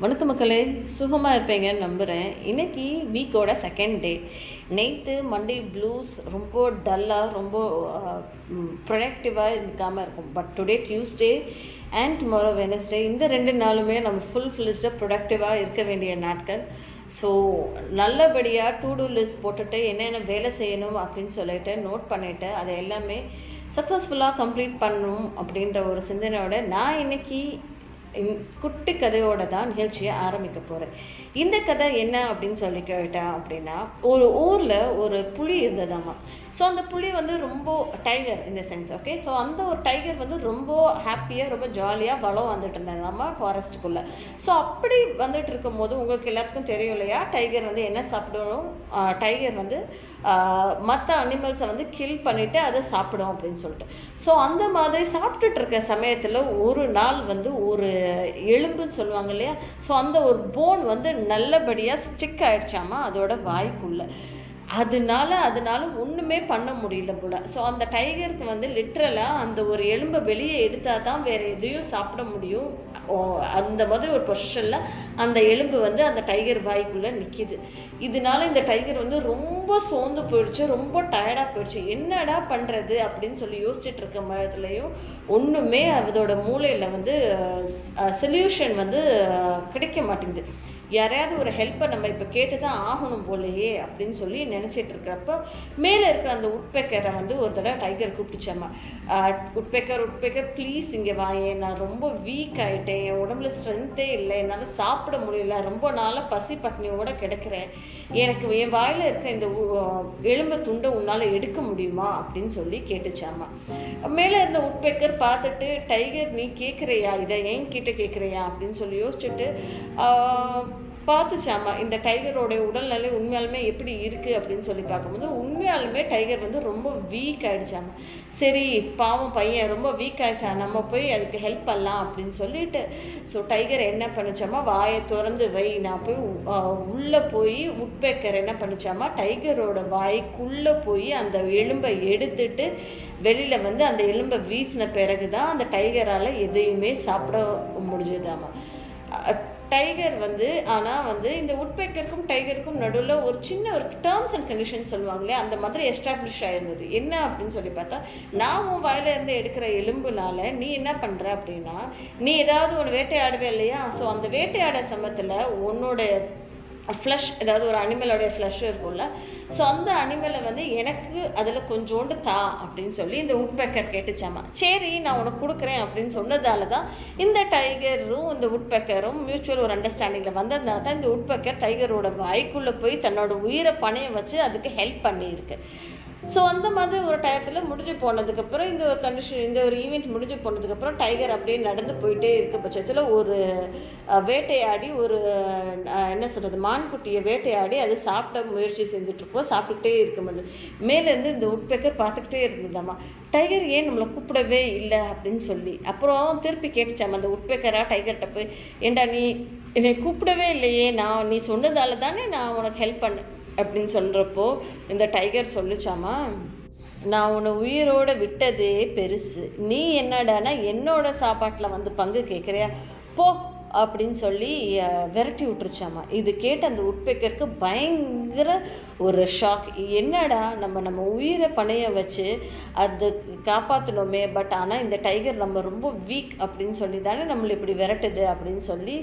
வணக்க மக்களே சுகமாக இருப்பீங்கன்னு நம்புகிறேன் இன்னைக்கு வீக்கோட செகண்ட் டே நேற்று மண்டே ப்ளூஸ் ரொம்ப டல்லாக ரொம்ப ப்ரொடக்டிவாக இருக்காமல் இருக்கும் but today Tuesday and tomorrow Wednesday இந்த ரெண்டு நாளுமே நம்ம ஃபுல் ஃபுல்லிஸ்டாக ப்ரொடக்டிவாக இருக்க வேண்டிய நாட்கள். ஸோ நல்லபடியாக டூ டூ லிஸ்ட் போட்டுட்டு என்னென்ன வேலை செய்யணும் அப்படின்னு சொல்லிட்டு நோட் பண்ணிவிட்டு அதை எல்லாமே சக்ஸஸ்ஃபுல்லாக கம்ப்ளீட் பண்ணணும் அப்படின்ற ஒரு சிந்தனையோட நான் இன்னைக்கு குட்டி கதையோட தான் நிகழ்ச்சியை ஆரம்பிக்க போகிறேன் இந்த கதை என்ன அப்படின்னு சொல்லி கேட்டேன் அப்படின்னா ஒரு ஊரில் ஒரு புலி இருந்ததாமா. ஸோ அந்த புலி வந்து ரொம்ப டைகர் இந்த சென்ஸ் ஓகே ஸோ அந்த ஒரு டைகர் வந்து ரொம்ப ஹாப்பியாக ரொம்ப ஜாலியாக வளம் வந்துட்டு இருந்ததாமா ஃபாரஸ்ட்டுக்குள்ளே ஸோ அப்படி வந்துட்டு இருக்கும்போது உங்களுக்கு எல்லாத்துக்கும் தெரியும் இல்லையா? டைகர் வந்து என்ன சாப்பிடணும்? டைகர் வந்து மற்ற அனிமல்ஸை வந்து கில் பண்ணிவிட்டு அதை சாப்பிடும் அப்படின்னு சொல்லிட்டு. ஸோ அந்த மாதிரி சாப்பிட்டுட்டு இருக்க சமயத்தில் ஒரு நாள் வந்து ஒரு எலும்புன்னு சொல்லுவாங்க இல்லையா? ஸோ அந்த ஒரு போன் வந்து நல்லபடியாக ஸ்டிக் ஆயிடுச்சாமா? அதோட வாய்க்குள்ளே. அதனால அதனால ஒன்றுமே பண்ண முடியல போல. ஸோ அந்த டைகருக்கு வந்து லிட்ரலாக அந்த ஒரு எலும்பை வெளியே எடுத்தால் தான் வேறு எதையும் சாப்பிட முடியும். ஓ, அந்த மாதிரி ஒரு பொசிஷனில் அந்த எலும்பு வந்து அந்த டைகர் வாய்க்குள்ளே நிற்கிது இதனால இந்த டைகர் வந்து ரொம்ப சோர்ந்து போயிடுச்சு ரொம்ப டயர்டாக போயிடுச்சு. என்னடா பண்ணுறது அப்படின்னு சொல்லி யோசிச்சுட்டு இருக்க மாதிரிலையும் ஒன்றுமே அதோட மூளையில் வந்து சொல்யூஷன் வந்து கிடைக்க மாட்டேங்குது. யாரையாவது ஒரு ஹெல்ப்பை நம்ம இப்போ கேட்டு தான் ஆகணும் போலயே அப்படின்னு சொல்லி நினச்சிட்டு இருக்கிறப்ப மேலே இருக்கிற அந்த உட்பெக்கரை வந்து ஒரு தடவை டைகர் கூப்பிட்டுச்சம்மா உட்பெக்கர் உட்பெக்கர் ப்ளீஸ் இங்கே வாயே நான் ரொம்ப வீக் ஆகிட்டேன் என் உடம்புல ஸ்ட்ரென்த்தே இல்லை என்னால் சாப்பிட முடியல ரொம்ப நாளாக பசி பட்னியோட கிடக்கிறேன். எனக்கு என் வாயில் இருக்கிற இந்த எலும்பு துண்டை உன்னால் எடுக்க முடியுமா? அப்படின்னு சொல்லி கேட்டுச்சாமா. மேலே இருந்த உட்பெக்கர் பார்த்துட்டு டைகர் நீ கேட்குறியா இதை ஏன் கிட்ட கேட்குறியா அப்படின்னு சொல்லி யோசிச்சுட்டு பார்த்துச்சாமா இந்த டைகரோடைய உடல்நிலை உண்மையாலுமே எப்படி இருக்குது அப்படின்னு சொல்லி பார்க்கும்போது உண்மையாலுமே டைகர் வந்து ரொம்ப வீக் ஆகிடுச்சாமா சரி பாவம் பையன் ரொம்ப வீக் ஆகிடுச்சா நம்ம போய் அதுக்கு ஹெல்ப் பண்ணலாம் அப்படின்னு சொல்லிட்டு ஸோ டைகர் என்ன பண்ணிச்சாமா வாயை திறந்து வை நான் போய் உள்ளே போய் உட்பேக்கர் என்ன பண்ணிச்சாமா டைகரோட வாய்க்குள்ளே போய் அந்த எலும்பை எடுத்துட்டு வெளியில் வந்து அந்த எலும்பை வீசின பிறகு தான் அந்த டைகரால் எதையுமே சாப்பிட முடிஞ்சதாமா டைகர் வந்து ஆனால் வந்து இந்த உட்பெக்கருக்கும் டைகருக்கும் நடுவில் ஒரு சின்ன ஒரு டேர்ம்ஸ் அண்ட் கண்டிஷன் சொல்லுவாங்களே அந்த மாதிரி எஸ்டாப்ளிஷ் ஆயிருந்தது. என்ன அப்படின்னு சொல்லி பார்த்தா நான் உன் வாயிலிருந்து எடுக்கிற எலும்புனால நீ என்ன பண்ணுற அப்படின்னா நீ ஏதாவது ஒன்று வேட்டையாடுவே இல்லையா? ஸோ அந்த வேட்டையாட சமயத்தில் உன்னோட ஃப்ளஷ் ஏதாவது ஒரு அனிமலோடைய ஃப்ளஷ் இருக்கும்ல. ஸோ அந்த அனிமலை வந்து எனக்கு அதில் கொஞ்சோண்டு தா அப்படின்னு சொல்லி இந்த உட்பெக்கர் கேட்டுச்சாமா. சரி நான் உனக்கு கொடுக்குறேன் அப்படின்னு சொன்னதால தான் இந்த டைகரும் இந்த உட்பெக்கரும் மியூச்சுவல் ஒரு அண்டர்ஸ்டாண்டிங்கில் வந்ததுனால தான் இந்த உட்பெக்கர் டைகரோட வாய்க்குள்ளே போய் தன்னோட உயிரை பணைய வச்சு அதுக்கு ஹெல்ப் பண்ணியிருக்கு. ஸோ அந்த மாதிரி ஒரு டயத்தில் முடிஞ்சு போனதுக்கப்புறம் இந்த ஒரு கண்டிஷன் இந்த ஒரு ஈவெண்ட் முடிஞ்சு போனதுக்கப்புறம் டைகர் அப்படியே நடந்து போயிட்டே இருக்க பட்சத்தில் ஒரு வேட்டையாடி ஒரு என்ன சொல்கிறது மான்குட்டியை வேட்டையாடி அது சாப்பிட முயற்சி செஞ்சுட்ருப்போம் சாப்பிட்டுக்கிட்டே இருக்கும்போது மேலேருந்து இந்த உட்பெக்கர் பார்த்துக்கிட்டே இருந்ததாம்மா டைகர் ஏன் நம்மளை கூப்பிடவே இல்லை அப்படின்னு சொல்லி. அப்புறம் திருப்பி கேட்டுச்சாமா அந்த உட்பெக்கரா டைகர்கிட்ட போய் ஏண்டா நீ என்னை கூப்பிடவே இல்லையே. நான் நீ சொன்னதால தானே நான் உனக்கு ஹெல்ப் பண்ணேன். அப்படின்னு சொல்கிறப்போ இந்த டைகர் சொல்லுச்சாமா நான் உன்னை உயிரோட விட்டதே பெருசு. நீ என்னடானா என்னோட சாப்பாட்டில் வந்து பங்கு கேட்குறியா போ அப்படின்னு சொல்லி விரட்டி விட்டுருச்சாமா. இது கேட்டு அந்த உட்பெக்கருக்கு பயங்கர ஒரு ஷாக் என்னடா நம்ம நம்ம உயிரை பணைய வச்சு அது காப்பாற்றணுமே பட் ஆனால் இந்த டைகர் நம்ம ரொம்ப வீக் அப்படின்னு சொல்லி தானே நம்மளை இப்படி விரட்டுது அப்படின்னு சொல்லி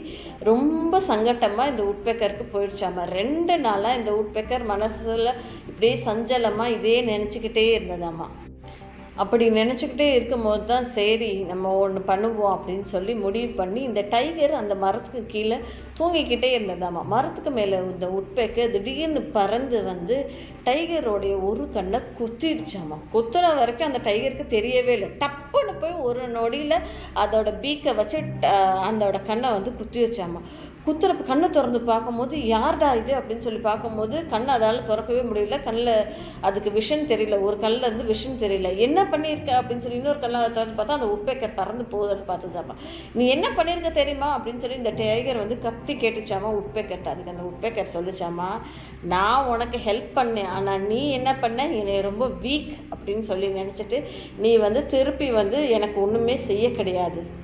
ரொம்ப சங்கட்டமாக இந்த உட்பெக்கருக்கு போயிடுச்சாமா. ரெண்டு நாளாக இந்த உட்பெக்கர் மனசில் இப்படியே சஞ்சலமாக இதே நினச்சிக்கிட்டே இருந்ததாம்மா அப்படி நினச்சிக்கிட்டே இருக்கும்போது தான் சரி நம்ம ஒன்று பண்ணுவோம் அப்படின்னு சொல்லி முடிவு பண்ணி இந்த டைகர் அந்த மரத்துக்கு கீழே தூங்கிக்கிட்டே இருந்ததாமா. மரத்துக்கு மேலே இந்த உட்பெக்க திடீர்னு பறந்து வந்து டைகரோடைய ஒரு கண்ணை குத்திடுச்சாமா குத்துன வரைக்கும் அந்த டைகருக்கு தெரியவே இல்லை. டப்புன்னு போய் ஒரு நொடியில் அதோட பீக்கை வச்சு ட- அதோட கண்ணை வந்து குத்திருச்சாமா. குத்துறப்ப கண்ணை திறந்து பார்க்கும்போது யார்டா இது? அப்படின்னு சொல்லி பார்க்கும்போது கண்ணை அதால் திறக்கவே முடியல. கண்ணில் அதுக்கு விஷன் தெரியல. ஒரு கல்லில் இருந்து விஷன் தெரியல. என்ன பண்ணியிருக்க அப்படின்னு சொல்லி இன்னொரு கல்லை திறந்து பார்த்தா அந்த உப்பேக்கர் பறந்து போகுதுன்னு பார்த்துச்சாமா. நீ என்ன பண்ணியிருக்க தெரியுமா? அப்படின்னு சொல்லி இந்த டைகர் வந்து கத்தி கேட்டுச்சாமா உட்பேக்கர்ட்ட அதுக்கு அந்த உப்பேக்கர் சொல்லிச்சாமா நான் உனக்கு ஹெல்ப் பண்ணேன். ஆனால் நீ என்ன பண்ண? என்னை ரொம்ப வீக் அப்படின்னு சொல்லி நினச்சிட்டு நீ வந்து திருப்பி வந்து எனக்கு ஒன்றுமே செய்ய கிடையாது.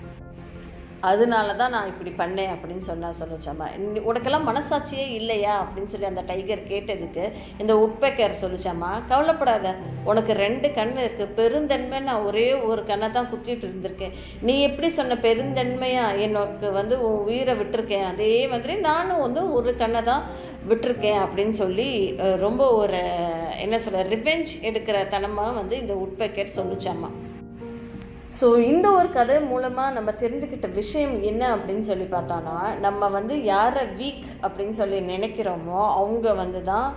அதனால தான் நான் இப்படி பண்ணேன் அப்படின்னு சொன்னால் சொல்லிச்சாம்மா உனக்கெல்லாம் மனசாட்சியே இல்லையா? அப்படின்னு சொல்லி அந்த டைகர் கேட்டதுக்கு இந்த உட்பெக்கர் சொல்லிச்சாம்மா கவலைப்படாத. உனக்கு ரெண்டு கண் இருக்குது பெருந்தன்மை நான் ஒரே ஒரு கண்ணை தான் குத்திட்டு இருந்திருக்கேன். நீ எப்படி சொன்ன பெருந்தன்மையாக எனக்கு வந்து உன் உயிரை விட்டுருக்கேன். அதே மாதிரி நானும் வந்து ஒரு கண்ணை தான் விட்டுருக்கேன் அப்படின்னு சொல்லி ரொம்ப ஒரு என்ன சொல்ல ரிவெஞ்ச் எடுக்கிற தனமாக வந்து இந்த உட்பெக்கர் சொல்லிச்சாம்மா ஸோ இந்த ஒரு கதை மூலமாக நம்ம தெரிஞ்சுக்கிட்ட விஷயம் என்ன அப்படின்னு சொல்லி பார்த்தோன்னா நம்ம வந்து யாரை வீக் அப்படின்னு சொல்லி நினைக்கிறோமோ அவங்க வந்து தான்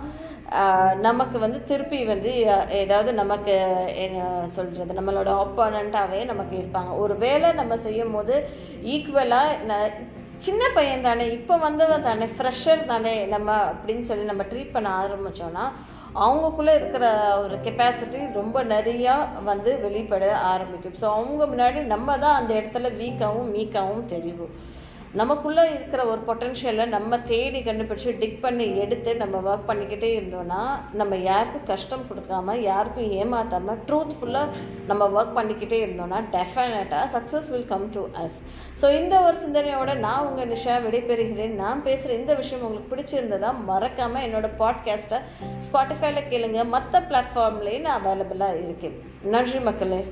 நமக்கு வந்து திருப்பி வந்து ஏதாவது நமக்கு என்ன சொல்கிறது நம்மளோட ஆப்போனண்ட்டாகவே நமக்கு இருப்பாங்க. ஒரு வேலை நம்ம செய்யும் போது ஈக்குவலாக சின்ன பையன் தானே இப்போ வந்தவன் தானே ஃப்ரெஷர் தானே நம்ம அப்படின்னு சொல்லி நம்ம ட்ரீட் பண்ண ஆரம்பித்தோன்னா அவங்கக்குள்ளே இருக்கிற ஒரு கெப்பாசிட்டி ரொம்ப நிறையா வந்து வெளிப்பட ஆரம்பிக்கும். ஸோ அவங்க முன்னாடி நம்ம தான் அந்த இடத்துல வீக்காகவும் மீக்காகவும் தெரியும் நமக்குள்ளே இருக்கிற ஒரு பொட்டென்ஷியலை நம்ம தேடி கண்டுபிடிச்சி டிக் பண்ணி எடுத்து நம்ம ஒர்க் பண்ணிக்கிட்டே இருந்தோம்னா நம்ம யாருக்கும் கஷ்டம் கொடுக்காம யாருக்கும் ஏமாத்தாமல் ட்ரூத்ஃபுல்லாக நம்ம ஒர்க் பண்ணிக்கிட்டே இருந்தோம்னா டெஃபினட்டாக success will come to us so இந்த ஒரு சிந்தனையோட நான் உங்கள் நிஷா விடைபெறுகிறேன். நான் பேசுகிற இந்த விஷயம் உங்களுக்கு பிடிச்சிருந்ததா மறக்காமல் என்னோட பாட்காஸ்ட்டை ஸ்பாட்டிஃபைல கேளுங்க. மற்ற பிளாட்ஃபார்ம்லேயும் நான் அவைலபிளாக இருக்கேன். நன்றி மக்களே.